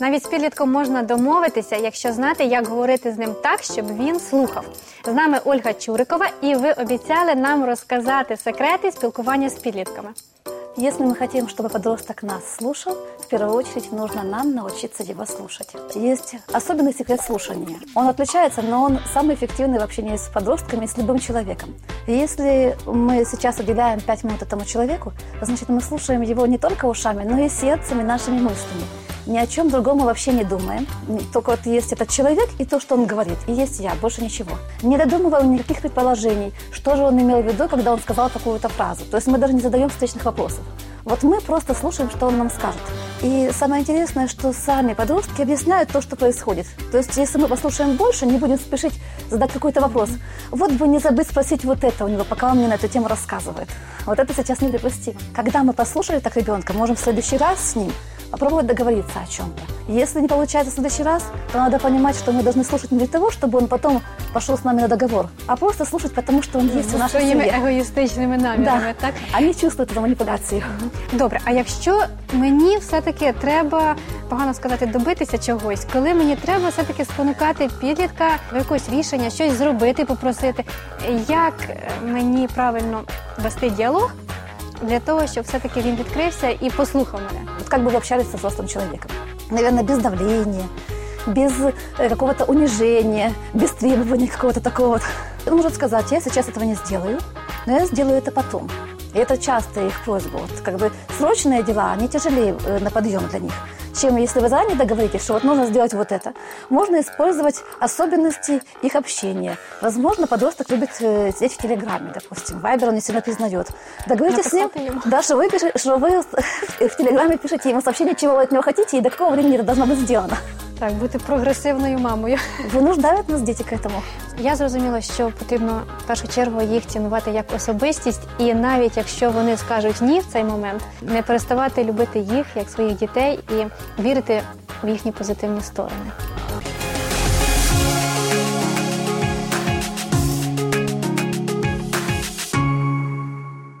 Навіть з підлітком можна домовитися, якщо знати, як говорити з ним так, щоб він слухав. З нами Ольга Чурикова, і ви обіцяли нам розказати секрети спілкування з підлітками. Если мы хотим, чтобы подросток нас слушал, в первую очередь нужно нам научиться его слушать. Есть особенный секрет слушания. Он отличается, но он самый эффективный в общении с подростками и с любым человеком. И если мы сейчас уделяем 5 минут этому человеку, значит мы слушаем его не только ушами, но и сердцем и нашими мыслями. Ни о чем другом мы вообще не думаем. Только вот есть этот человек и то, что он говорит, и есть я, больше ничего. Не додумываем никаких предположений, что же он имел в виду, когда он сказал какую-то фразу. То есть мы даже не задаем встречных вопросов. Вот мы просто слушаем, что он нам скажет. И самое интересное, что сами подростки объясняют то, что происходит. То есть, если мы послушаем больше, не будем спешить задать какой-то вопрос. Вот бы не забыть спросить вот это у него, пока он мне на эту тему рассказывает. Вот это сейчас недопустимо. Когда мы послушали так ребенка, можем в следующий раз с ним попробовать договориться о чем-то. Если не получается в следующий раз, то надо понимать, что мы должны слушать не для того, чтобы он потом пошел с нами на договор, а просто слушать, потому что он есть в нашей своїми семье. егоїстичними намірами, Да. так? Они чувствуют эту манипуляцию. Добре, а якщо мені все-таки треба погано сказати добитися чогось, коли мені треба все-таки спонукати підлітка до якогось рішення, щось зробити, попросити, як е, мені правильно вести діалог для того, щоб все-таки він відкрився і послухав мене? Вот как бы вы общались со взрослым человеком. Наверное, без давления, без э, какого-то унижения, без требований какого-то такого вот. Он может сказать, я сейчас этого не сделаю, но я сделаю это потом. И это часто их просьба. Вот, как бы срочные дела, они тяжелее э, на подъем для них, чем если вы заранее договоритесь, что вот нужно сделать вот это. Можно использовать особенности их общения. Возможно, подросток любит э, сидеть в Телеграме, допустим. Вайбер он не сильно признает. Договоритесь с ним, ему. да, что вы, пишете, что вы в Телеграме пишете ему сообщение, чего вы от него хотите и до какого времени это должно быть сделано. Так, бути прогресивною мамою. Вынуждают нас діти к этому. Я зрозуміла, що потрібно в першу чергу їх цінувати як особистість, і навіть якщо вони скажуть ні в цей момент, не переставати любити їх як своїх дітей і вірити в їхні позитивні сторони.